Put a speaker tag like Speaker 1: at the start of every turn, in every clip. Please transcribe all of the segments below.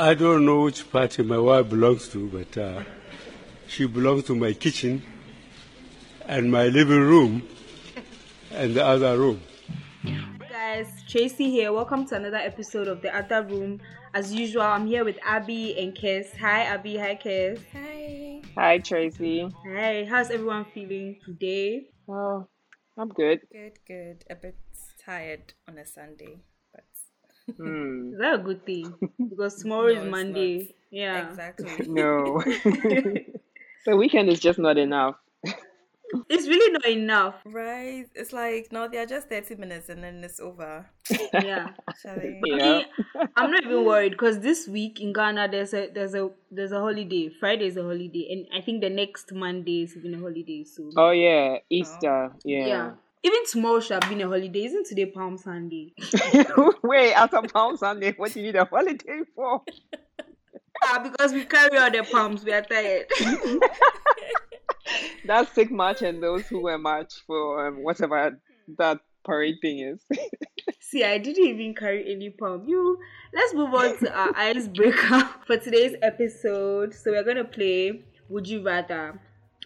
Speaker 1: I don't know which party my wife belongs to, but uh, she belongs to my kitchen and my living room and the other room.
Speaker 2: Guys, Tracy here. Welcome to another episode of the Other Room. As usual, I'm here with Abby and Kes. Hi, Abby. Hi, Kes.
Speaker 3: Hi.
Speaker 4: Hi, Tracy.
Speaker 2: Hi. How's everyone feeling today?
Speaker 4: Oh, I'm good.
Speaker 3: Good, good. A bit tired on a Sunday, but
Speaker 4: Hmm.
Speaker 2: Is that a good thing? Because tomorrow
Speaker 3: No,
Speaker 2: is Monday.
Speaker 3: not.
Speaker 2: Yeah.
Speaker 3: exactly.
Speaker 4: No. the weekend is just not enough.
Speaker 2: It's really not enough.
Speaker 3: right? It's like no, they're just thirty minutes and then it's over.
Speaker 2: Yeah.
Speaker 3: Shall?
Speaker 4: Yeah.
Speaker 2: Me, I'm not even worried because this week in Ghana there's a there's a there's a holiday. Friday is a holiday, and I think the next Monday is even a holiday. So
Speaker 4: Oh yeah, Easter.
Speaker 2: yeah.
Speaker 4: Yeah.
Speaker 2: Even tomorrow should have been a holiday. Isn't today Palm Sunday?
Speaker 4: Wait, after Palm Sunday, what do you need a holiday for?
Speaker 2: ah, because we carry all the palms. We are tired.
Speaker 4: That's sick march and those who were march for um, whatever that parade thing is.
Speaker 2: See, I didn't even carry any palm. You. Let's move on to our icebreaker for today's episode. So we're gonna play Would You Rather.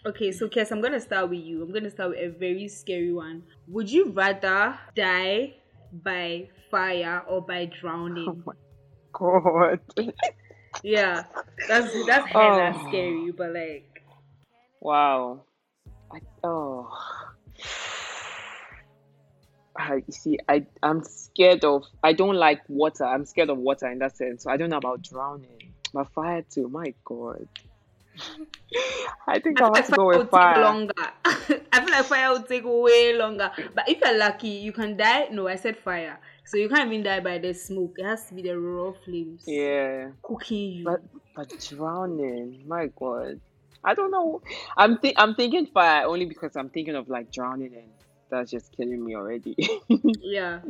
Speaker 2: Okay, so Kes, I'm gonna start with you. I'm gonna start with a very scary one. Would you rather die by fire or by drowning?
Speaker 4: Oh God.
Speaker 2: Yeah, that's that's hella
Speaker 4: Oh.
Speaker 2: scary, but like,
Speaker 4: Wow. I, oh. I you see, I I'm scared of. I don't like water. I'm scared of water in that sense. So I don't know about drowning. But fire too. My God. I think
Speaker 2: I
Speaker 4: I'll have to go with
Speaker 2: would take
Speaker 4: fire.
Speaker 2: longer. I feel like fire would take way longer. But if you're lucky, you can die. No, I said fire. So you can't even die by the smoke. It has to be the raw flames
Speaker 4: Yeah.
Speaker 2: cooking you.
Speaker 4: But but drowning. My God. I don't know. I'm thi- I'm thinking fire only because I'm thinking of like drowning and that's just killing me already.
Speaker 2: yeah,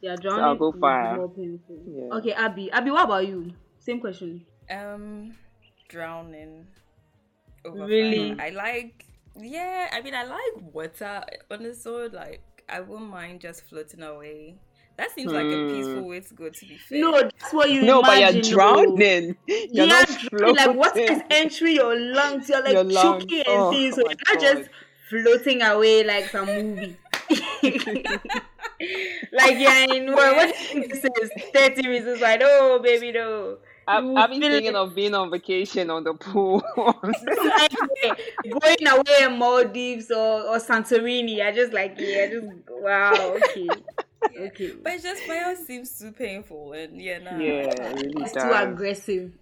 Speaker 2: yeah, drowning. I'll go
Speaker 4: fire.
Speaker 2: more painful.
Speaker 4: Yeah.
Speaker 2: Okay, Abby. Abby, what about you? Same question.
Speaker 3: Um, drowning. Over
Speaker 2: Really?
Speaker 3: fire. I like. Yeah, I mean, I like water on its own. Like, I wouldn't mind just floating away. That seems like a
Speaker 4: Hmm.
Speaker 3: peaceful way to go. To be fair.
Speaker 2: No, that's what you
Speaker 4: no, but you're drowning. You're
Speaker 2: yeah,
Speaker 4: not
Speaker 2: drowning, like what is
Speaker 4: floating.
Speaker 2: entering your lungs? You're like
Speaker 4: Your lungs.
Speaker 2: choking and
Speaker 4: Oh,
Speaker 2: things. So you're not just floating away like some movie. like yeah, in what, what this is 30 reasons why no baby no.
Speaker 4: I've, I've been
Speaker 2: feel
Speaker 4: thinking of being on vacation on the pool.
Speaker 2: Like, going away in Maldives or, or Santorini. I just like yeah, just wow, okay. Okay.
Speaker 3: But it's just fire seems too painful, and yeah, nah.
Speaker 4: yeah, it really
Speaker 2: It's too aggressive.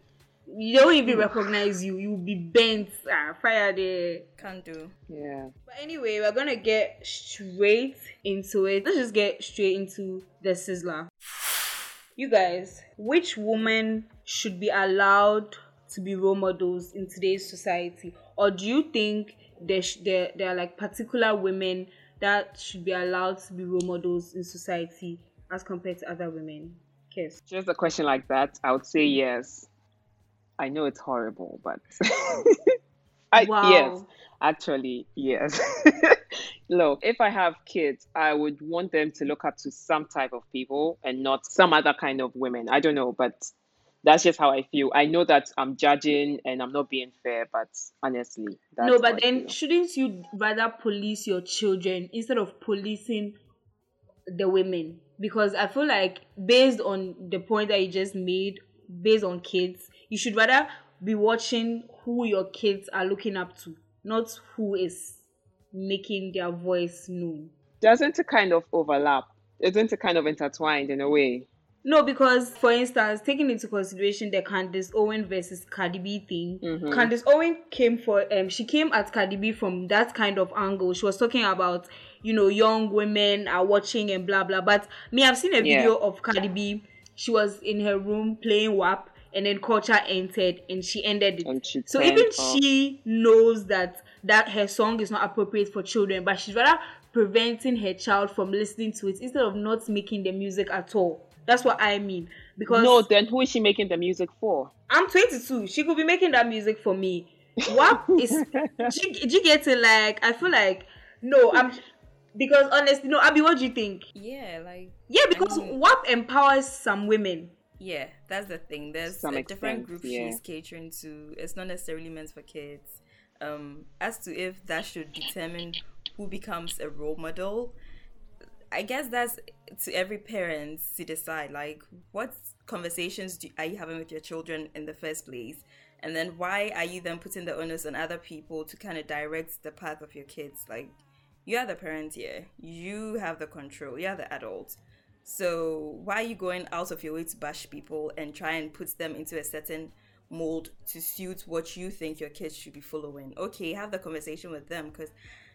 Speaker 2: You don't even recognize you. You'll be bent. Ah, fire there.
Speaker 3: can't do.
Speaker 4: Yeah.
Speaker 2: But anyway, we're gonna get straight into it. Let's just get straight into the sizzler. You guys, which woman should be allowed to be role models in today's society, or do you think there sh- there there are like particular women that should be allowed to be role models in society as compared to other women? Kiss.
Speaker 4: Just a question like that, I would say mm. yes. I know it's horrible, but I,
Speaker 2: Wow.
Speaker 4: yes, actually, yes. Look, if I have kids, I would want them to look up to some type of people and not some other kind of women. I don't know, but that's just how I feel. I know that I'm judging and I'm not being fair, but honestly, that's
Speaker 2: no, but then shouldn't you rather police your children instead of policing the women? Because I feel like based on the point that you just made, based on kids, you should rather be watching who your kids are looking up to, not who is making their voice known.
Speaker 4: doesn't it kind of overlap? Isn't it kind of intertwined in a way?
Speaker 2: No, because for instance, taking into consideration the Candace Owen versus Cardi B thing,
Speaker 4: Mhm.
Speaker 2: Candace Owen came for um she came at Cardi B from that kind of angle. She was talking about you know young women are watching and blah blah. But me, I've seen a
Speaker 4: Yeah.
Speaker 2: video of Cardi B. She was in her room playing WAP, and then Kulture entered, and she ended it.
Speaker 4: She
Speaker 2: So even
Speaker 4: off.
Speaker 2: she knows that that her song is not appropriate for children, but she's rather preventing her child from listening to it instead of not making the music at all. That's what I mean. Because
Speaker 4: No, then who is she making the music for?
Speaker 2: I'm 22. She could be making that music for me. What is? is do you, do you get it? Like I feel like no, I'm because honestly, no, Abby, what do you think?
Speaker 3: Yeah, like
Speaker 2: Yeah, because
Speaker 3: mean-
Speaker 2: WAP empowers some women.
Speaker 3: Yeah, that's the thing. There's
Speaker 4: Some
Speaker 3: a different
Speaker 4: extent,
Speaker 3: group
Speaker 4: yeah.
Speaker 3: she's catering to. It's not necessarily meant for kids. Um, as to if that should determine who becomes a role model, I guess that's to every parent to decide. Like, what conversations do, are you having with your children in the first place? And then why are you then putting the onus on other people to kind of direct the path of your kids? Like, you are the parent here. You have the control. You are the adult. So why are you going out of your way to bash people and try and put them into a certain mold to suit what you think your kids should be following? Okay, have the conversation with them because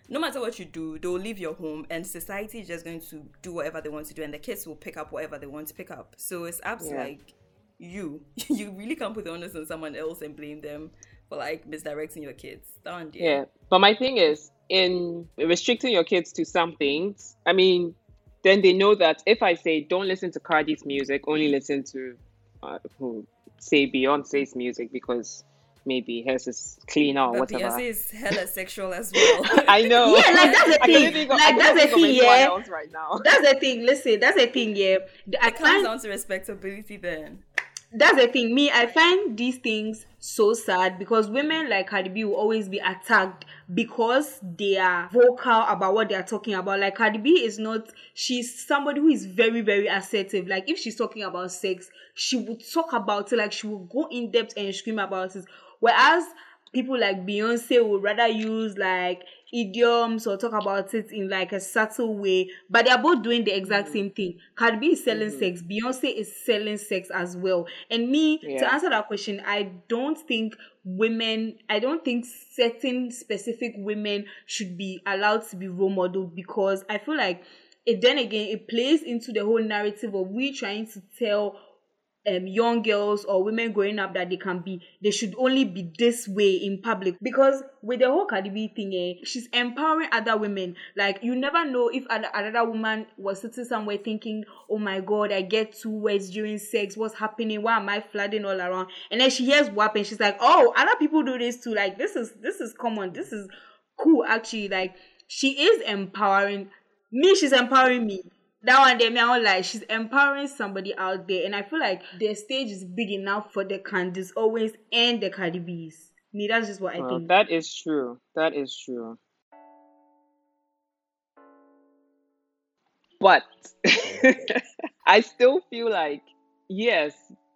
Speaker 3: no matter what you do, they'll leave your home and society is just going to do whatever they want to do and the kids will pick up whatever they want to pick up. So it's apps
Speaker 4: Yeah.
Speaker 3: like you. You really can't put the onus on someone else and blame them for like misdirecting your kids. Don't you?
Speaker 4: Yeah, but my thing is in restricting your kids to some things. I mean, then they know that if I say don't listen to Cardi's music, only listen to uh, who say Beyonce's music because maybe hers is cleaner or
Speaker 3: But
Speaker 4: whatever.
Speaker 3: Beyonce is hella sexual as well.
Speaker 4: I know.
Speaker 2: Yeah, like, that's the thing.
Speaker 4: of,
Speaker 2: Like, that's the thing, yeah.
Speaker 4: right now.
Speaker 2: That's the thing. Listen, that's the thing. Yeah, I
Speaker 3: it comes down to respectability then.
Speaker 2: That's the thing. Me, I find these things so sad because women like Cardi B will always be attacked because they are vocal about what they are talking about. Like Cardi B is not. She's somebody who is very, very assertive. Like if she's talking about sex, she would talk about it. Like she will go in depth and scream about it. Whereas people like Beyonce would rather use like idioms or talk about it in like a subtle way, but they are both doing the exact
Speaker 4: Mm-hmm.
Speaker 2: same thing. Cardi B is selling sex, Beyonce is selling sex as well. And me, to answer that question, I don't think women, I don't think certain specific women should be allowed to be role modeled because I feel like it then again it plays into the whole narrative of we trying to tell um young girls or women growing up that they can be they should only be this way in public. Because with the whole Cardi B thing eh, she's empowering other women. Like you never know if an- another woman was sitting somewhere thinking oh my god I get two words during sex. What's happening? Why am I flooding all around? And then she hears WAP and she's like oh other people do this too. Like this is this is common. This is cool actually. Like she is empowering me. She's empowering me that one day me I won't lie she's empowering somebody out there and I feel like the stage is big enough for the Candace Owens and the Cardi B's me that's just what I think
Speaker 4: that is true. That is true. But I still feel like, yes,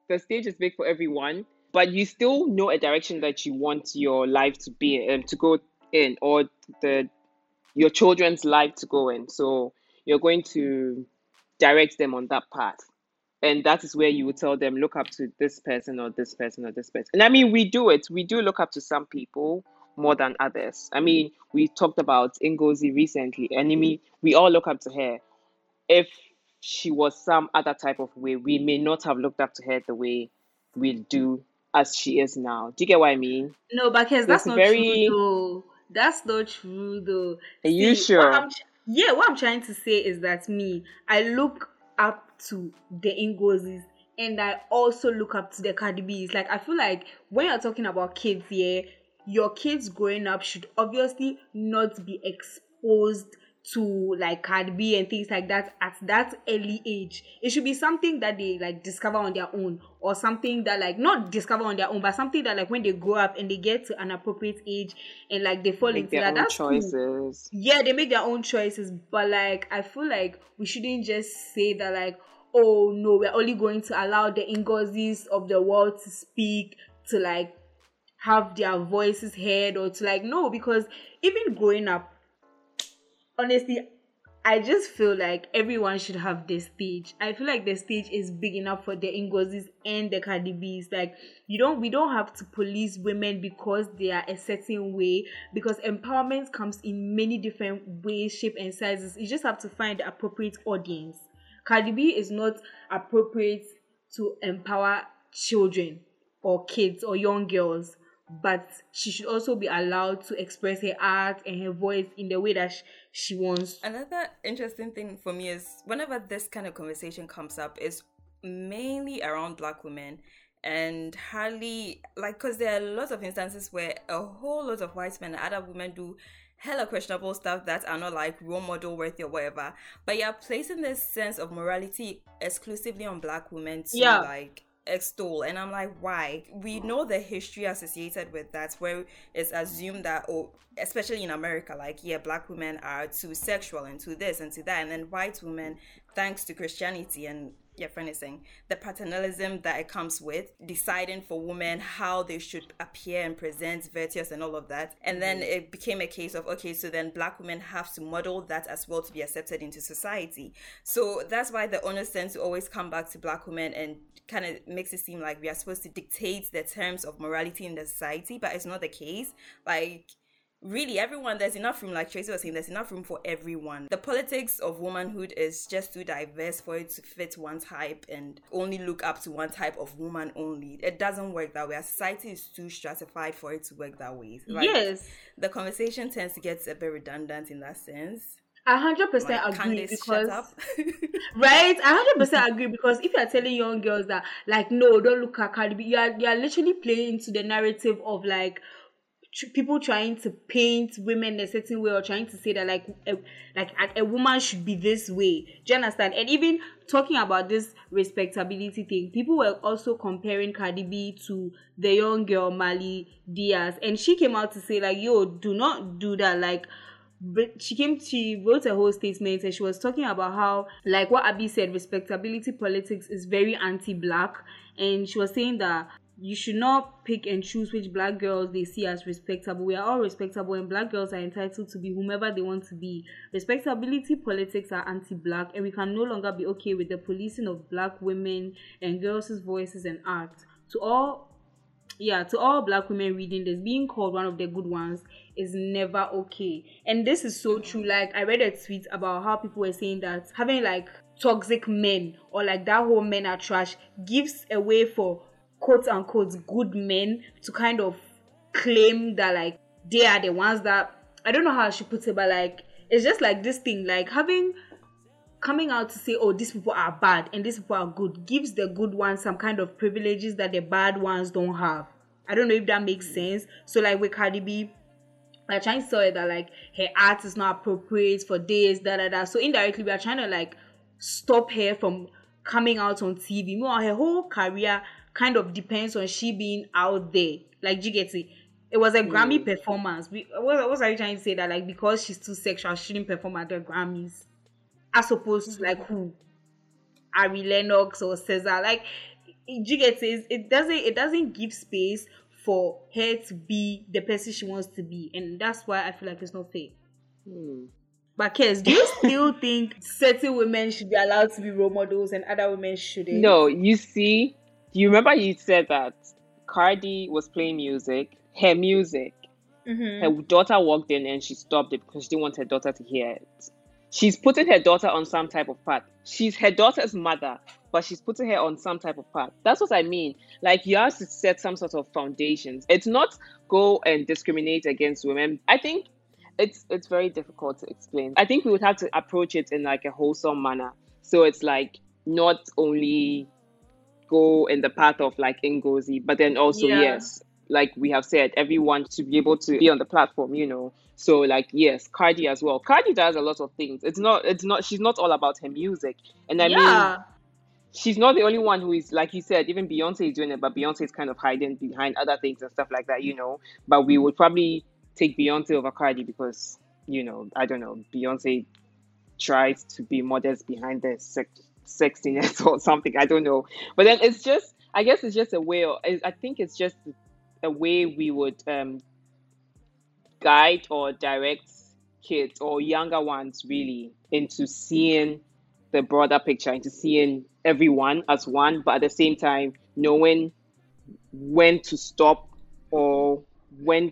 Speaker 4: the stage is big for everyone, but you still know a direction that you want your life to be um, to go in, or the your children's life to go in. So you're going to direct them on that path. And that is where you would tell them, look up to this person or this person or this person. And I mean, we do it. We do look up to some people more than others. I mean, we talked about Ngozi recently, and I mean, we all look up to her. If she was some other type of way, we may not have looked up to her the way we do as she is now. Do you get what I mean?
Speaker 2: no because that's
Speaker 4: It's
Speaker 2: not
Speaker 4: very-
Speaker 2: true though that's not true though
Speaker 4: Are you
Speaker 2: See, what
Speaker 4: sure?
Speaker 2: Yeah what I'm trying to say is that me I look up to the Ngozis and I also look up to the Cardi B's. Like I feel like when you're talking about kids, yeah, your kids growing up should obviously not be exposed to like Cardi B and things like that at that early age. It should be something that they like discover on their own or something that like not discover on their own, but something that like when they grow up and they get to an appropriate age and like they fall
Speaker 4: Make
Speaker 2: into
Speaker 4: their
Speaker 2: that.
Speaker 4: own
Speaker 2: That's cool
Speaker 4: choices.
Speaker 2: yeah they make their own choices but like i feel like we shouldn't just say that like oh no we're only going to allow the Ngozis of the world to speak to like have their voices heard or to like no because even growing up honestly I just feel like everyone should have their stage. I feel like the stage is big enough for the Ngozis and the Cardi B's. Like you don't, we don't have to police women because they are a certain way. Because empowerment comes in many different ways, shape, and sizes. You just have to find the appropriate audience. Cardi B is not appropriate to empower children or kids or young girls but she should also be allowed to express her art and her voice in the way that sh- she wants
Speaker 3: Another interesting thing for me is whenever this kind of conversation comes up, is mainly around black women and hardly like because there are lots of instances where a whole lot of white men and other women do hella questionable stuff that are not like role model worthy or whatever but you're placing this sense of morality exclusively on black women to
Speaker 2: Yeah.
Speaker 3: like extol and i'm like why? We know the history associated with that where it's assumed that oh especially in america like yeah black women are too sexual and to this and to that. And then white women thanks to christianity and yeah, friend is saying the paternalism that it comes with deciding for women how they should appear and present virtuous and all of that. And then mm-hmm. it became a case of okay so then black women have to model that as well to be accepted into society. So that's why the onus tends to always come back to black women and kind of makes it seem like we are supposed to dictate the terms of morality in the society but it's not the case. Like really everyone there's enough room like tracy was saying there's enough room for everyone. The politics of womanhood is just too diverse for it to fit one type and only look up to one type of woman only. It doesn't work that way. Our society is too stratified for it to work that way.
Speaker 2: Like, yes.
Speaker 3: the conversation tends to get a bit redundant in that sense.
Speaker 2: I hundred percent agree because right. I hundred percent agree because if you are telling young girls that like no, don't look at Cardi B, you are you are literally playing into the narrative of like people trying to paint women a certain way or trying to say that like a, like a, a, woman should be this way. Do you understand? And even talking about this respectability thing people were also comparing cardi b to the young girl Marley Dias. And she came out to say like yo do not do that. Like but she came she wrote a whole statement and she was talking about how like what abby said respectability politics is very anti-black. And she was saying that you should not pick and choose which black girls they see as respectable. We are all respectable, and black girls are entitled to be whomever they want to be. Respectability politics are anti black, and we can no longer be okay with the policing of black women and girls' voices and art. To all yeah, to all black women reading this, being called one of the good ones is never okay. And this is so true. Like, I read a tweet about how people were saying that having like toxic men or like that whole men are trash gives a way for quote unquote good men to kind of claim that like they are the ones that I don't know how she puts it, but like it's just like this thing, like having coming out to say, oh, these people are bad and these people are good gives the good ones some kind of privileges that the bad ones don't have. I don't know if that makes sense. So like with Cardi B, we're trying to say that like her art is not appropriate for this, da da da. So indirectly we are trying to like stop her from coming out on TV. More her whole career kind of depends on she being out there. Like, you get it? It was a mm. Grammy performance. We, what, what are you trying to say that like because she's too sexual, she didn't perform at the Grammys, as opposed mm-hmm. to like who, Ari Lennox or Cesar. Like, you get it? It doesn't it doesn't give space for her to be the person she wants to be, and that's why I feel like it's not fair. Mm. But Kes, do you still think certain women should be allowed to be role models and other women shouldn't?
Speaker 4: No, you see, do you remember you said that Cardi was playing music, her music. Mm-hmm. Her daughter walked in and she stopped it because she didn't want her daughter to hear it. She's putting her daughter on some type of path. She's her daughter's mother, but she's putting her on some type of path. That's what I mean. Like you have to set some sort of foundations. It's not go and discriminate against women. I think it's it's very difficult to explain. I think we would have to approach it in like a wholesome manner. So it's like not only go in the path of like Ngozi, but then also yeah. yes, like we have said, everyone to be able to be on the platform, you know. So like yes, Cardi as well. Cardi does a lot of things. It's not it's not she's not all about her music. And I yeah. mean she's not the only one who is like you said, even Beyonce is doing it, but Beyonce is kind of hiding behind other things and stuff like that, you know. But we would probably take Beyonce over Cardi because, you know, I don't know, Beyonce tries to be modest behind the sexiness or something. I don't know. But then it's just, I guess it's just a way. I think it's just a way we would um, guide or direct kids or younger ones really into seeing the broader picture, into seeing everyone as one, but at the same time knowing when to stop or when.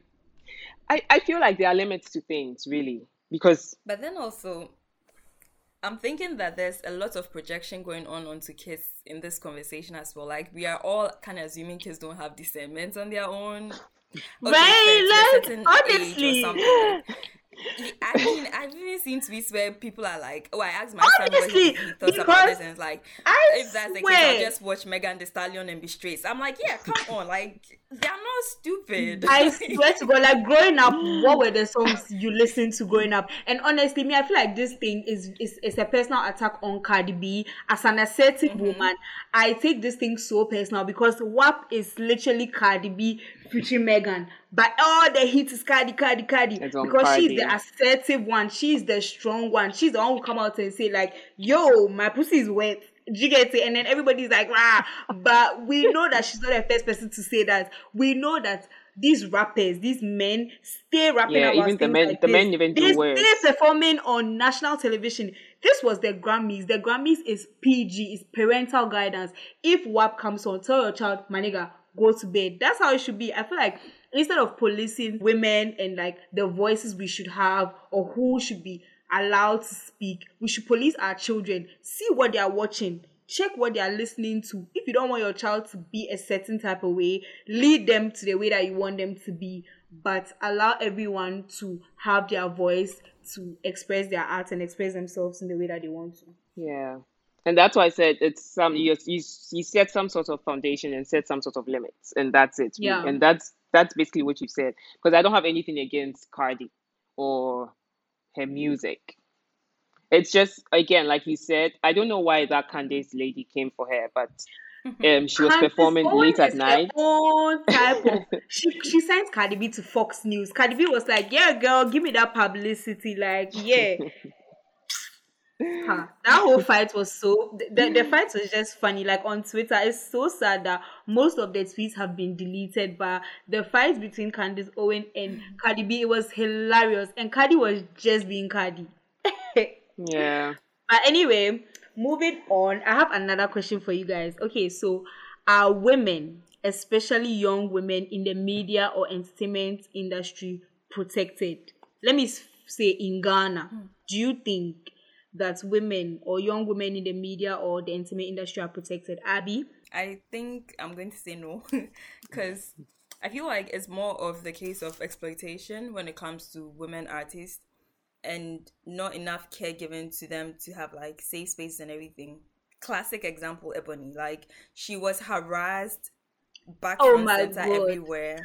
Speaker 4: I, I feel like there are limits to things really because.
Speaker 3: But then also I'm thinking that there's a lot of projection going on onto kids in this conversation as well. Like we are all kind of assuming kids don't have discernment on their own.
Speaker 2: Okay, right? Like honestly.
Speaker 3: I mean, I've even seen tweets where people are like, "Oh, I asked my son what he, he thought about this," and it's like,
Speaker 2: I
Speaker 3: "If that's the case. I'll just watch Megan Thee Stallion and be straight." So I'm like, "Yeah, come on, like they're not stupid."
Speaker 2: I swear to God, like growing up, what were the songs you listened to growing up? And honestly, me, I feel like this thing is is, is a personal attack on Cardi B as an assertive
Speaker 3: Mm-hmm.
Speaker 2: woman. I take this thing so personal because WAP is literally Cardi B featuring Megan. But all the hits is Cardi, Cardi, Cardi. Because she's the assertive one, she's the strong one. She's the one who come out and say like, "Yo, my pussy is wet." Do you get it? And then everybody's like, "Rah!" But we know that she's not the first person to say that. We know that these rappers, these men, stay rapping
Speaker 4: Yeah,
Speaker 2: about
Speaker 4: even the men-
Speaker 2: like
Speaker 4: the
Speaker 2: this.
Speaker 4: men even do worse.
Speaker 2: stay performing on national television. This was the Grammys. The Grammys is PG, is parental guidance. If WAP comes on, tell your child, my nigga, go to bed. That's how it should be. I feel like instead of policing women and like the voices we should have or who should be allowed to speak, we should police our children. See what they are watching. Check what they are listening to. If you don't want your child to be a certain type of way, lead them to the way that you want them to be. But allow everyone to have their voice to express their art and express themselves in the way that they want to.
Speaker 4: Yeah. And that's why I said it's some you, you you set some sort of foundation and set some sort of limits, and that's it.
Speaker 2: Yeah.
Speaker 4: And that's that's basically what you said. Because I don't have anything against Cardi or her music. It's just again, like you said, I don't know why that Candace lady came for her, but um, she was
Speaker 2: Candace
Speaker 4: performing late at night.
Speaker 2: type of she she sent Cardi B to Fox News. Cardi B was like, "Yeah, girl, give me that publicity." Like, yeah. Huh. That whole fight was so the, the fight was just funny. Like on Twitter, it's so sad that most of the tweets have been deleted. But the fight between Candace Owen and Cardi B, it was hilarious, and Cardi was just being Cardi.
Speaker 4: Yeah.
Speaker 2: But anyway, moving on, I have another question for you guys. Okay, so are women, especially young women in the media or entertainment industry, protected? Let me say in Ghana, hmm. do you think that women or young women in the media or the entertainment industry are protected? Abby?
Speaker 3: I think I'm going to say no because I feel like it's more of the case of exploitation when it comes to women artists and not enough care given to them to have like safe space and everything. Classic example, Ebony. Like she was harassed back
Speaker 2: Oh my
Speaker 3: center
Speaker 2: God.
Speaker 3: everywhere.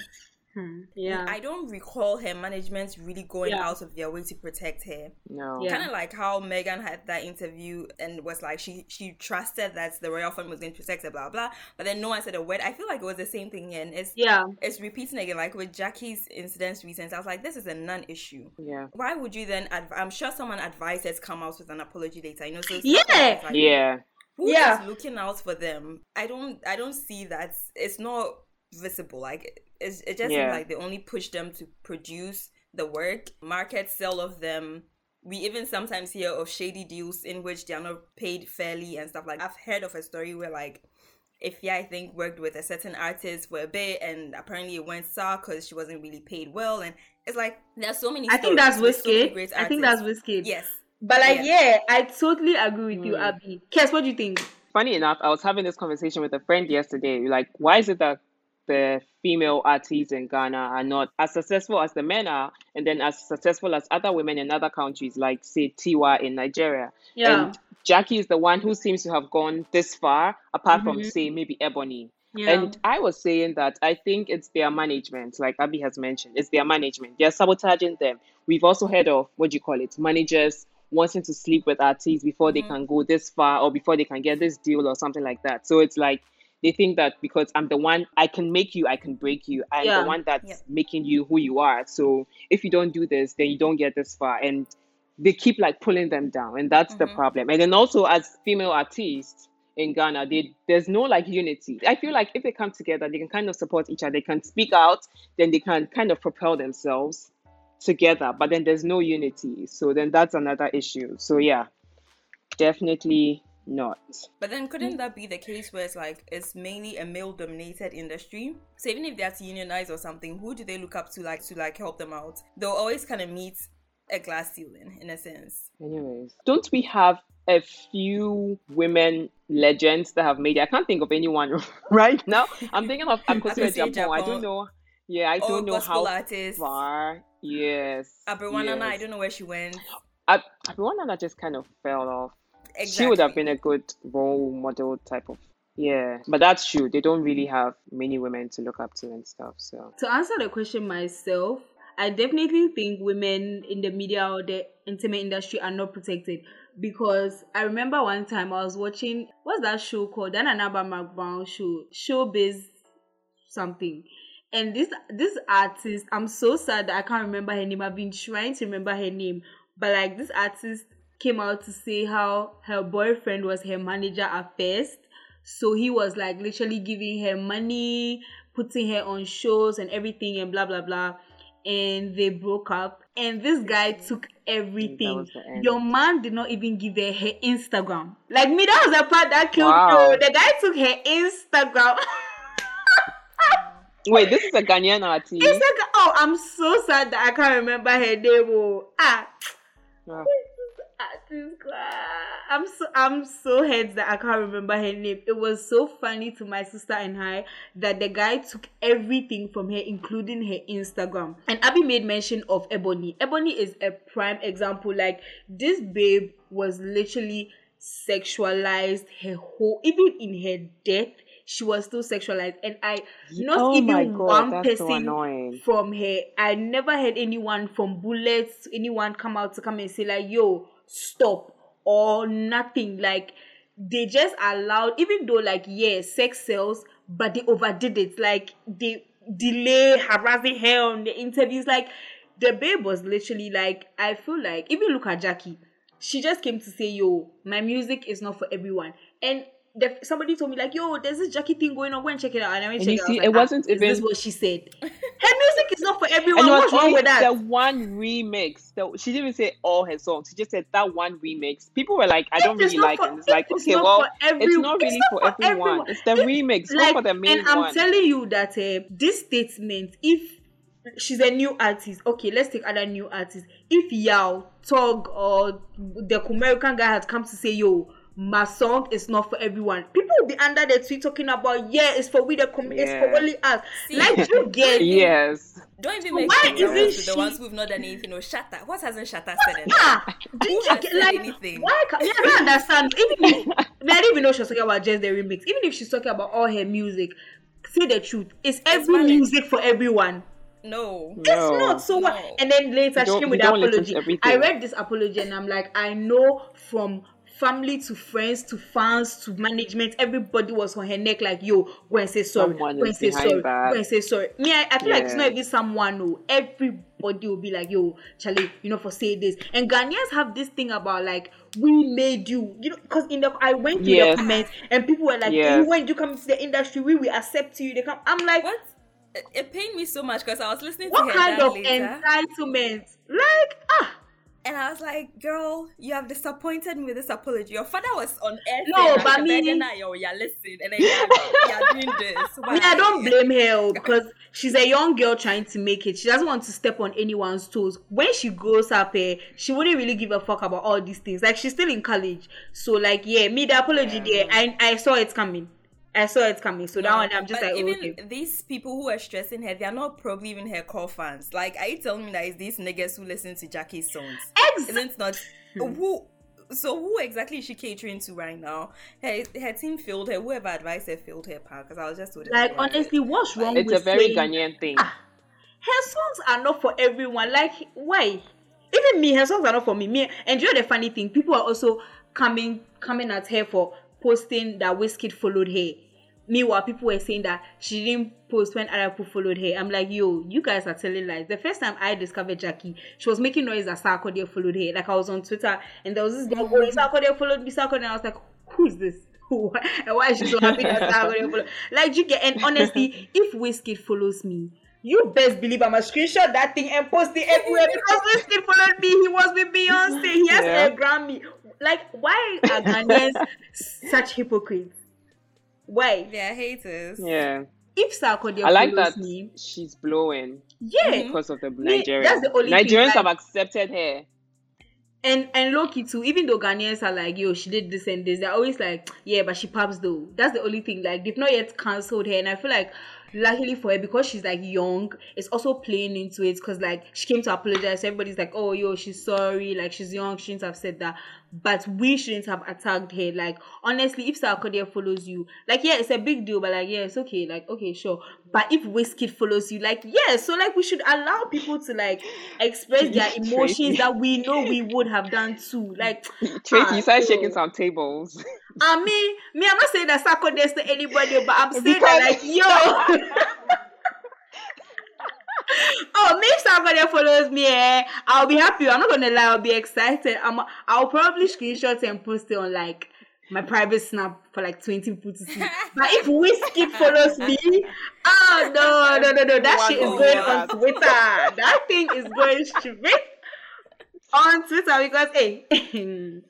Speaker 3: Mm-hmm.
Speaker 2: Yeah.
Speaker 3: I don't recall her management really going
Speaker 2: Yeah.
Speaker 3: out of their way to protect her
Speaker 4: No.
Speaker 2: Yeah.
Speaker 3: kind of like how Meghan had that interview and was like she she trusted that the royal family was going to protect her, blah blah. But then no one said a word. I feel like it was the same thing here, and it's
Speaker 2: yeah.
Speaker 3: it's repeating again. Like with Gyakie's incidents recent, I was like, this is a non-issue.
Speaker 4: Yeah.
Speaker 3: Why would you then? Adv- I'm sure someone advised her to come out with an apology later. You know, so
Speaker 2: Yeah.
Speaker 3: like,
Speaker 4: Yeah.
Speaker 3: who's
Speaker 2: Yeah.
Speaker 3: just looking out for them? I don't I don't see that. It's not visible. Like it's, it just
Speaker 4: Yeah.
Speaker 3: seems like they only push them to produce the work, market, sell of them. We even sometimes hear of shady deals in which they are not paid fairly and stuff like. I've heard of a story where like. If yeah, I think worked with a certain artist for a bit, and apparently it went sour because she wasn't really paid well, and it's like there's so many.
Speaker 2: I think that's
Speaker 3: stories with so many
Speaker 2: Whiskey.
Speaker 3: great
Speaker 2: I think that's
Speaker 3: artists.
Speaker 2: Whiskey.
Speaker 3: Yes,
Speaker 2: But like,
Speaker 3: Yeah.
Speaker 2: yeah, I totally agree with you,
Speaker 4: Hmm.
Speaker 2: Abby. Kes, what do you think?
Speaker 4: Funny enough, I was having this conversation with a friend yesterday. Like, why is it that the female artists in Ghana are not as successful as the men are, and then as successful as other women in other countries, like say Tiwa in Nigeria?
Speaker 2: Yeah.
Speaker 4: And Gyakie is the one who seems to have gone this far, apart from
Speaker 2: Mhm.
Speaker 4: say maybe Ebony.
Speaker 2: Yeah.
Speaker 4: And I was saying that I think it's their management, like Abby has mentioned, it's their management. They're sabotaging them. We've also heard of what do you call it, managers wanting to sleep with artists before they can go this far or before they can get this deal or something like that. So it's like they think that because I'm the one, I can make you, I can break you. I'm
Speaker 2: Yeah.
Speaker 4: the one that's
Speaker 3: Yeah.
Speaker 4: making you who you are. So if you don't do this, then you don't get this far. And they keep like pulling them down, and that's the mm-hmm. problem. And then also as female artists in Ghana, they, there's no like unity. I feel like if they come together, they can kind of support each other. They can speak out, then they can kind of propel themselves together. But then there's no unity, so then that's another issue. So yeah, definitely not.
Speaker 3: But then couldn't mm. that be the case where it's like it's mainly a male dominated industry? So even if they are to unionize or something, who do they look up to like to like help them out? They'll always kind of meet a glass ceiling in a sense.
Speaker 4: Anyways, don't we have a few women legends that have made it? I can't think of anyone right now. I'm thinking of Akosua
Speaker 3: Akosua
Speaker 4: Agyapong. I don't know. Yeah, I don't know how
Speaker 3: artists.
Speaker 4: far. Yes.
Speaker 3: Abrewa Nana,
Speaker 4: I
Speaker 3: don't know where she went.
Speaker 4: Everyone that just kind of fell off. She would have been a good role model type of. Yeah, but that's true. They don't really have many women to look up to and stuff. So
Speaker 2: To answer the question myself, I definitely think women in the media or the entertainment industry are not protected because I remember one time I was watching what's that show called? That Nana Ama McBrown show, Showbiz something. And this this artist, I'm so sad that I can't remember her name. I've been trying to remember her name, but like this artist came out to say how her boyfriend was her manager at first. So he was like literally giving her money, putting her on shows and everything and blah blah blah. And they broke up. And this guy took everything.
Speaker 4: was the end.
Speaker 2: Your man did not even give her her Instagram. Like me, that was the part that killed
Speaker 4: Wow.
Speaker 2: me. The guy took her Instagram.
Speaker 4: wait, this is a Ghanaian artist.
Speaker 2: It's like, oh, I'm so sad that I can't remember her name. Oh, ah,
Speaker 4: Ah,
Speaker 2: artist, ah. I'm so I'm so hurt that I can't remember her name. It was so funny to my sister and I that the guy took everything from her, including her Instagram. And Abby made mention of Ebony. Ebony is a prime example. Like this babe was literally sexualized her whole even in her death she was still sexualized and i not
Speaker 4: oh
Speaker 2: even
Speaker 4: God,
Speaker 2: one
Speaker 4: that's so
Speaker 2: person from her. I never heard anyone from Bullets, anyone come out to come and say like, "Yo, stop," or nothing. Like they just allowed, even though like yeah, sex sells, but they overdid it. Like they delay harassing her on the interviews. Like the babe was literally like, I feel like even look at Gyakie. She just came to say, "Yo, my music is not for everyone," and. The, somebody told me like, "Yo, there's this Gyakie thing going on. Go and check it out." And I went
Speaker 4: And
Speaker 2: check
Speaker 4: you
Speaker 2: it
Speaker 4: see, it
Speaker 2: like, ah,
Speaker 4: wasn't
Speaker 2: is this
Speaker 4: even-
Speaker 2: what she said. Her music is not for everyone. What's wrong with that?
Speaker 4: the one remix. The, she didn't even say all her songs. She just said that one remix. People were like, I don't really like
Speaker 2: for-
Speaker 4: it. And it's like,
Speaker 2: it is
Speaker 4: okay, well,
Speaker 2: every-
Speaker 4: it's not
Speaker 2: it's
Speaker 4: really
Speaker 2: not
Speaker 4: for,
Speaker 2: for
Speaker 4: everyone.
Speaker 2: everyone.
Speaker 4: It's the remix,
Speaker 2: like,
Speaker 4: not for the main
Speaker 2: and I'm
Speaker 4: one.
Speaker 2: telling you that uh, this statement, if she's a new artist, okay, let's take other new artists. If Yaw Tog, or the American guy had come to say, yo, my song is not for everyone. People will be under the tweet talking about, yeah, it's for we the com- it's for only us.
Speaker 3: See?
Speaker 2: like you get
Speaker 4: yes.
Speaker 3: Don't even make
Speaker 2: why
Speaker 3: comparisons
Speaker 2: isn't
Speaker 3: to the ones who've not done anything. Or Shatta. What hasn't Shatta said? in
Speaker 2: Yeah,
Speaker 3: life?
Speaker 2: do you get like
Speaker 3: anything?
Speaker 2: why? Can, yeah, I don't understand. Even if, I didn't even know she was talking about just the remix. Even if she's talking about all her music, say the truth. It's every
Speaker 3: valid.
Speaker 2: music for everyone.
Speaker 3: No.
Speaker 2: It's
Speaker 4: No.
Speaker 2: not so what?
Speaker 3: No.
Speaker 2: And then later
Speaker 4: You
Speaker 2: she came with the apology. I read this apology and I'm like, I know from family to friends to fans to management, everybody was on her neck like, yo, go and say sorry,
Speaker 4: Someone
Speaker 2: go and say sorry,
Speaker 4: that.
Speaker 2: go and say sorry. Me, I, I feel like it's not even someone who everybody will be like, yo, Charlie, you know, for say this. And Ghanaians have this thing about like, we made you, you know, because in the I went to
Speaker 4: Yes.
Speaker 2: the comments and people were like,
Speaker 4: Yes.
Speaker 2: hey, when you come to the industry, we will accept you. They come. I'm like,
Speaker 3: What? It, it pained me so much because I was listening to
Speaker 2: what kind of
Speaker 3: later,
Speaker 2: entitlement? Like, ah.
Speaker 3: And I was like, "Girl, you have disappointed me with this apology. Your father was on air
Speaker 2: No, but
Speaker 3: "Asha
Speaker 2: me-
Speaker 3: Begana, yo, yeah, listen, and then you're, doing this. Why?
Speaker 2: Me, I don't blame her oh, because she's a young girl trying to make it. She doesn't want to step on anyone's toes. When she grows up, eh, she wouldn't really give a fuck about all these things. Like she's still in college, so like yeah, me the apology there. I I saw it coming. I saw it coming. So that one, I'm just
Speaker 3: but
Speaker 2: like, oh,
Speaker 3: even
Speaker 2: okay.
Speaker 3: these people who are stressing her, they are not probably even her core fans. Like, are you telling me that it's these niggas who listen to Gyakie's songs?
Speaker 2: Exactly.
Speaker 3: Isn't not who? So who exactly is she catering to right now? Her her team failed her. Whoever advised her failed her, Because I was just told.
Speaker 2: Like honestly, what's wrong
Speaker 4: It's
Speaker 2: with
Speaker 4: a very
Speaker 2: saying,
Speaker 4: Ghanaian thing.
Speaker 2: Ah, her songs are not for everyone. Like, why? Even me, her songs are not for me. Me, and you know the funny thing, people are also coming coming at her for posting that Wizkid followed her. Meanwhile, people were saying that she didn't post when people followed her. I'm like, yo, you guys are telling lies. The first time I discovered Gyakie, she was making noise that Sarkodie followed her. Like I was on Twitter and there was this girl oh, going, Sarkodie followed me, Sarkodie. And I was like, who is this? And why is she so happy that Sarkodie followed? Like you get and honestly, if Wizkid follows me, you best believe I'm gonna screenshot that thing and post it everywhere because Wizkid followed me. He was with Beyonce. He has
Speaker 4: Yeah.
Speaker 2: a Grammy. Like, why are Ghanaians such hypocrites? Why?
Speaker 3: They're haters.
Speaker 4: Yeah.
Speaker 2: If Sarkodie
Speaker 4: I like that
Speaker 2: me,
Speaker 4: she's blowing
Speaker 2: yeah,
Speaker 4: because of the
Speaker 2: Me-
Speaker 4: Nigerians.
Speaker 2: that's the only thing,
Speaker 4: Nigerians
Speaker 2: like-
Speaker 4: have accepted her.
Speaker 2: and and Loki too. Even though Ghanaians are like, yo, she did this and this, they're always like, yeah, but she pops though. That's the only thing. Like they've not yet cancelled her, and I feel like luckily for her, because she's like young, it's also playing into it because like she came to apologize. Everybody's like, oh, yo, she's sorry. Like she's young, she shouldn't have said that. But we shouldn't have attacked her. Like honestly, if Sarkodie follows you, like yeah, it's a big deal, but like yeah, it's okay. Like okay, sure. But if Wizkid follows you, like yeah, so like we should allow people to like express their emotions that we know we would have done too. Like
Speaker 4: Tracy,
Speaker 2: ah,
Speaker 4: you started
Speaker 2: so-
Speaker 4: shaking some tables.
Speaker 2: I mean, me, I'm not saying that is to anybody, but I'm saying that like yo. oh, me if Sarkodie follows me, eh, I'll be happy. I'm not gonna lie, I'll be excited. I'm, I'll probably screenshot and post it on like my private snap for like 20 people to see. But if Wizkid follows me, oh no, no, no, no, that shit is going on Twitter. That thing is going straight on Twitter because hey.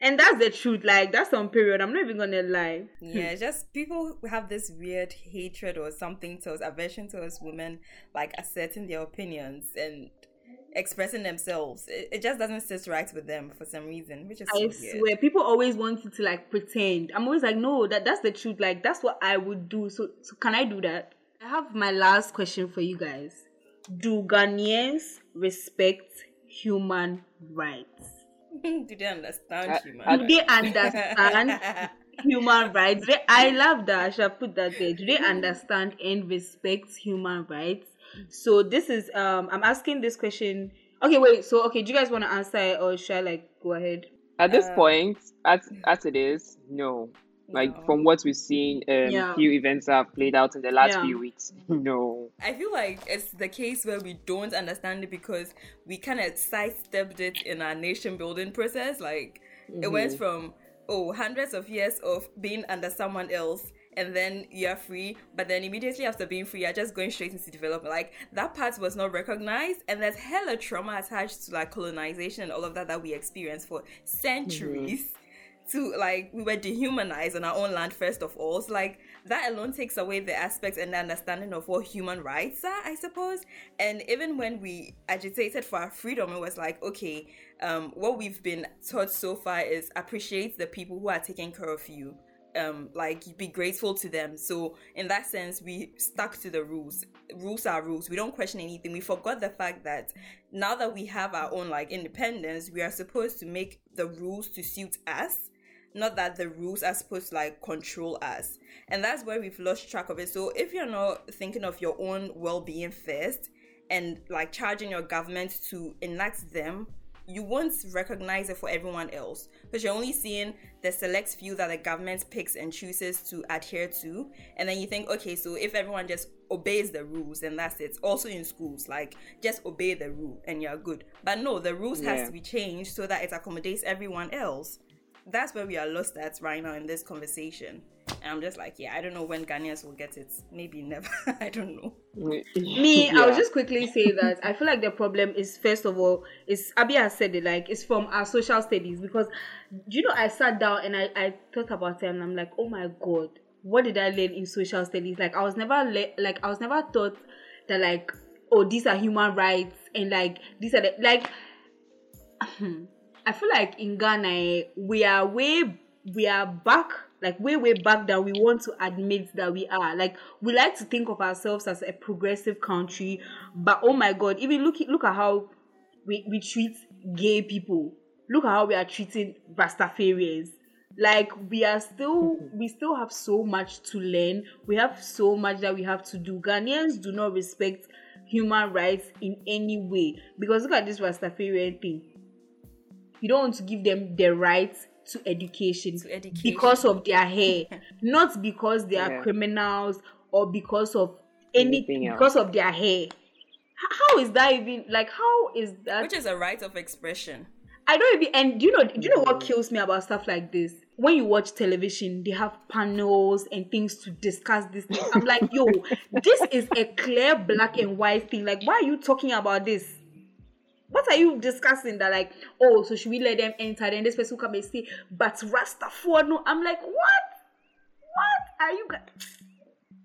Speaker 2: and that's the truth. Like that's on period. I'm not even gonna lie. Hmm.
Speaker 3: Yeah, just people have this weird hatred or something towards aversion towards women, like asserting their opinions and expressing themselves. It, it just doesn't sit right with them for some reason, which is so
Speaker 2: I
Speaker 3: weird.
Speaker 2: swear, people always want you to like pretend. I'm always like, no, that that's the truth. Like that's what I would do. So, so can I do that? I have my last question for you guys. Do Ghanaians respect human rights?
Speaker 3: Do they understand
Speaker 4: I-
Speaker 3: you,
Speaker 4: I-
Speaker 2: Do they understand human rights? I love that. I shall put that there. Do they understand and respect human rights? So this is um I'm asking this question. Okay, wait. So okay, do you guys want to answer it or shall I like go ahead?
Speaker 4: At this
Speaker 3: Uh,
Speaker 4: point, as as it is, no. Like
Speaker 3: No.
Speaker 4: from what we've seen, um,
Speaker 2: Yeah.
Speaker 4: few events that have played out in the last
Speaker 2: Yeah.
Speaker 4: few weeks, no.
Speaker 3: I feel like it's the case where we don't understand it because we kind of sidestepped it in our nation building process. Like it went from oh hundreds of years of being under someone else and then you're free, but then immediately after being free, you're just going straight into development. Like that part was not recognized, and there's hella trauma attached to like colonization and all of that that we experienced for centuries to like we were dehumanized on our own land first of all. So like that alone takes away the aspects and the understanding of what human rights are i suppose. And even when we agitated for our freedom it was like okay um what we've been taught so far is appreciate the people who are taking care of you. Um like be grateful to them. So in that sense we stuck to the rules. Rules are rules. We don't question anything. We forgot the fact that now that we have our own like independence we are supposed to make the rules to suit us not that the rules are supposed to like control us. And that's where we've lost track of it. So if you're not thinking of your own well-being first and like charging your government to enact them you won't recognize it for everyone else. Because you're only seeing the select few that the government picks and chooses to adhere to. And then you think okay so if everyone just obeys the rules then that's it. Also in schools like just obey the rule and you're good. But no the rules has to be changed so that it accommodates everyone else that's where we are lost at right now in this conversation. And i'm just like yeah i don't know when ghanaians will get it. Maybe never. I don't know.
Speaker 2: Me,
Speaker 4: I'll
Speaker 2: just quickly say that I feel like the problem is first of all, is Abby has said it like it's from our social studies because you know I sat down and I, I thought about it and I'm like, oh my god, what did I learn in social studies? Like I was never le- like I was never taught that like oh these are human rights and like these are the like I feel like in Ghana we are way we are back like way way back that we want to admit that we are. Like we like to think of ourselves as a progressive country, but oh my god, even look look at how we, we treat gay people. Look at how we are treating Rastafarians. Like we are still we still have so much to learn. We have so much that we have to do. Ghanaians do not respect human rights in any way. Because look at this Rastafarian thing you don't want to give them the right to education,
Speaker 3: To education.
Speaker 2: because of their hair, not because they are
Speaker 4: Yeah.
Speaker 2: criminals or because of anything,
Speaker 4: Anything
Speaker 2: because of their hair. How is that even like? How is that?
Speaker 3: which is a right of expression
Speaker 2: I don't even. And do you know? Do you know what mm. kills me about stuff like this? When you watch television, they have panels and things to discuss this thing. I'm like, yo, this is a clear black and white thing. Like, why are you talking about this? What are you discussing? That like, oh, so should we let them enter? Then this person come and say, but Rastafari, no. I'm like, what? What are you?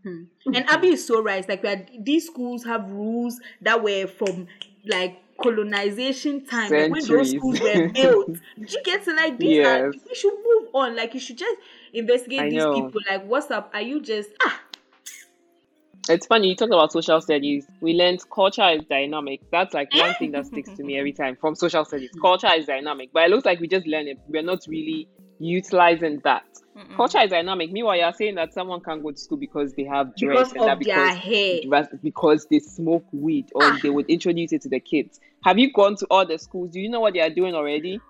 Speaker 2: Hmm. And Abby is so right. Like we are, these schools have rules that were from like colonization time, like when those schools were built. Do you get to like these? Are, we should move on. Like you should just investigate
Speaker 4: I
Speaker 2: these
Speaker 4: know.
Speaker 2: people. Like what's up? Are you just ah?
Speaker 4: It's funny you talked about social studies. We learned culture is dynamic. That's like one thing that sticks to me every time from social studies. Culture is dynamic, but it looks like we just learn it. We're not really utilizing that.
Speaker 3: Mm-mm.
Speaker 4: Culture is dynamic. Meanwhile, you're saying that someone can't go to school because they have dreads
Speaker 2: because
Speaker 4: and that because
Speaker 2: hair.
Speaker 4: because- because they smoke weed or ah. they would introduce it to the kids. Have you gone to all the schools? Do you know what they are doing already?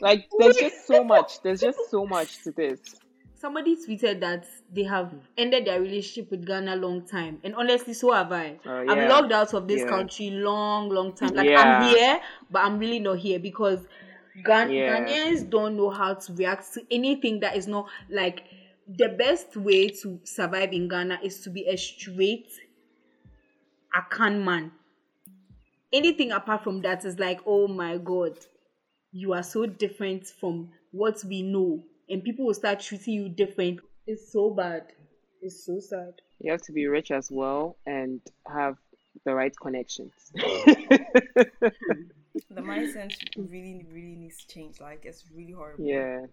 Speaker 4: Like, there's just so much. There's just so much to this.
Speaker 2: Somebody tweeted that they have ended their relationship with Ghana long time, and honestly, so have I.
Speaker 4: Oh,
Speaker 2: I'm logged out of this
Speaker 4: Yeah.
Speaker 2: country long, long time. Like
Speaker 4: Yeah.
Speaker 2: I'm here, but I'm really not here because Ghan-
Speaker 4: Yeah.
Speaker 2: Ghanaians don't know how to react to anything that is not like the best way to survive in Ghana is to be a straight Akan man. Anything apart from that is like, oh my god, you are so different from what we know, and people will start treating you different. It's so bad. It's so sad.
Speaker 4: You have to be rich as well and have the right connections.
Speaker 3: The mindset really, really needs to change. Like it's really horrible.
Speaker 4: yeah.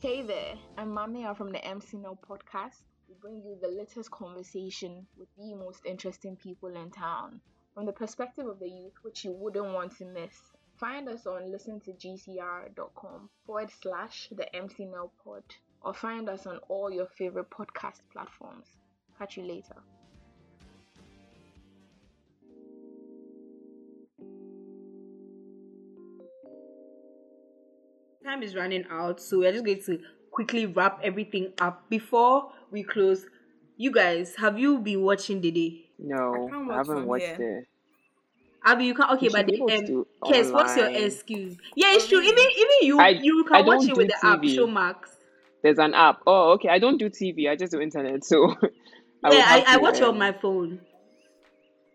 Speaker 5: Hey there, I'm Mamia from the MC Now podcast. We bring you the latest conversation with the most interesting people in town from the perspective of the youth, which you wouldn't want to miss. Find us on listentogcr.com forward slash the MC Now pod or find us on all your favorite podcast platforms. Catch you later.
Speaker 2: Time is running out, so we're just going to quickly wrap everything up before we close. You guys, have you been watching Dede?
Speaker 4: No,
Speaker 3: I can't
Speaker 4: I haven't watched
Speaker 3: here.
Speaker 4: it.
Speaker 2: Abby, you can't. okay, but
Speaker 4: should be
Speaker 2: the,
Speaker 4: able
Speaker 2: um, Kes, what's your excuse? Yeah, it's true. Even even you
Speaker 4: I-
Speaker 2: you can watch it with the app
Speaker 4: TV.
Speaker 2: Showmax.
Speaker 4: There's an app. Oh, okay. I don't do TV. I just do internet. So I
Speaker 2: yeah, I, I watch it on
Speaker 4: um,
Speaker 2: my phone.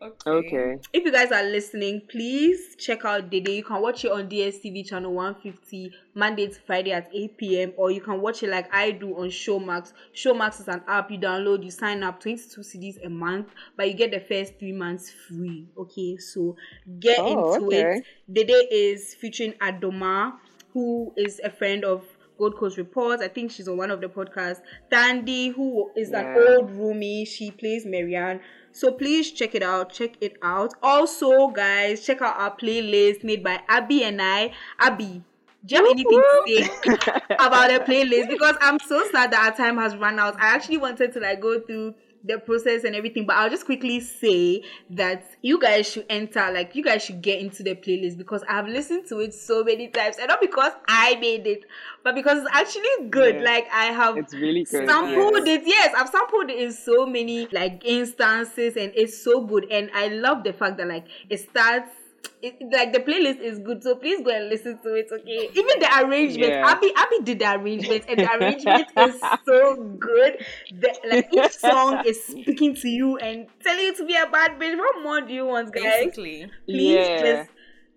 Speaker 3: Okay.
Speaker 4: Okay.
Speaker 2: If you guys are listening, please check out Dede. You can watch it on DSTV channel 150 Monday to Friday at 8 p.m. or you can watch it like I do on Showmax. Showmax is an app you download, you sign up 22 cedis a month, but you get the first three months free. Okay, so get
Speaker 4: Oh,
Speaker 2: into
Speaker 4: okay.
Speaker 2: it. Dede is featuring Adoma, who is a friend of Gold Coast Reports. I think she's on one of the podcasts. Tandy, who is an old roomie, she plays Marianne. So please check it out. Check it out. Also, guys, check out our playlist made by Abby and I. Abby, do you have anything to say about the playlist? Because I'm so sad that our time has run out. I actually wanted to like go through the process and everything, but I'll just quickly say that you guys should enter, like you guys should get into the playlist because I've listened to it so many times, and not because I made it, but because it's actually good.
Speaker 4: Yeah.
Speaker 2: Like I have
Speaker 4: It's really good.
Speaker 2: sampled
Speaker 4: yeah.
Speaker 2: it yes i've sampled it in so many like instances and it's so good and i love the fact that like it starts it, like the playlist is good so please go and listen to it okay even the arrangement
Speaker 4: Yeah.
Speaker 2: abby abby did the arrangement and the arrangement is so good the, like each song is speaking to you and telling you to be a bad bitch what more do you want guys
Speaker 3: Basically.
Speaker 2: please
Speaker 4: Yeah.
Speaker 2: just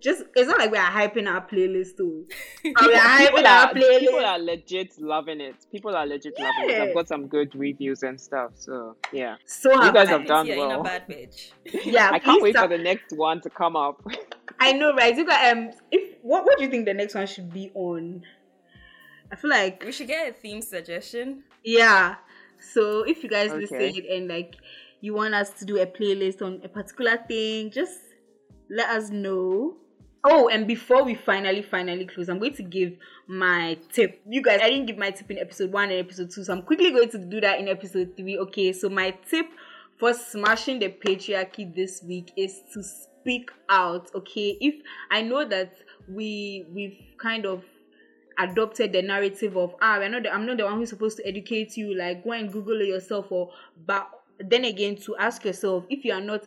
Speaker 2: just it's not like we are hyping our playlist too we are
Speaker 4: people
Speaker 2: hyping our
Speaker 4: are, people are legit loving it. People are legit loving it. I've got some good reviews and stuff. So yeah,
Speaker 2: so
Speaker 4: you guys have done
Speaker 3: yeah, you're
Speaker 4: well.
Speaker 3: a bad bitch.
Speaker 2: yeah
Speaker 4: I can't wait
Speaker 2: stop-
Speaker 4: for the next one to come up.
Speaker 2: I know, right? You got um. If what what do you think the next one should be on? I feel like
Speaker 3: we should get a theme suggestion.
Speaker 2: yeah. So if you guys
Speaker 4: Okay.
Speaker 2: listen and like you want us to do a playlist on a particular thing, just let us know. Oh, and before we finally finally close, I'm going to give my tip. You guys, I didn't give my tip in episode one and episode two, so I'm quickly going to do that in episode three. Okay, so my tip for smashing the patriarchy this week is to speak out. Okay, if I know that we we've kind of adopted the narrative of ah we're not the, I'm not the one who's supposed to educate you like go and google it yourself or but then again to ask yourself if you are not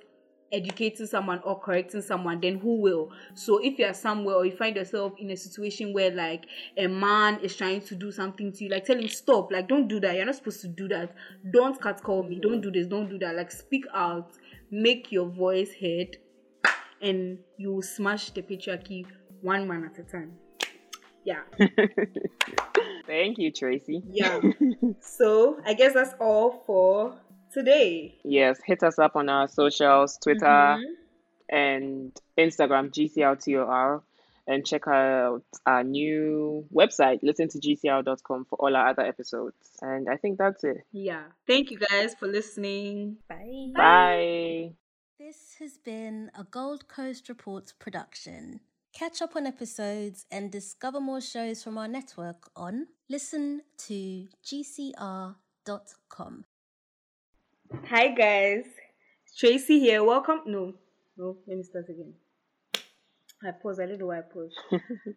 Speaker 2: educating someone or correcting someone then who will? So if you are somewhere or you find yourself in a situation where like a man is trying to do something to you like tell him stop like don't do that. You're not supposed to do that. Don't cut call me. Don't do this. Don't do that. Like speak out. Make your voice heard and you will smash the patriarchy one man at a time. Yeah.
Speaker 4: Thank you, Tracy.
Speaker 2: yeah. So i guess that's all for today
Speaker 4: Yes, hit us up on our socials, Twitter
Speaker 2: Mhm.
Speaker 4: and Instagram, GCLTOR. and check out our new website, listen to gcr.com for all our other episodes. And I think that's it.
Speaker 2: Yeah. Thank you guys for listening.
Speaker 3: Bye.
Speaker 4: Bye.
Speaker 6: This has been a Gold Coast Reports production. Catch up on episodes and discover more shows from our network on listen to gcr.com.
Speaker 2: Hi guys. Tracy here. Welcome. No. No, let me start again. I pause. I don't know why I pause.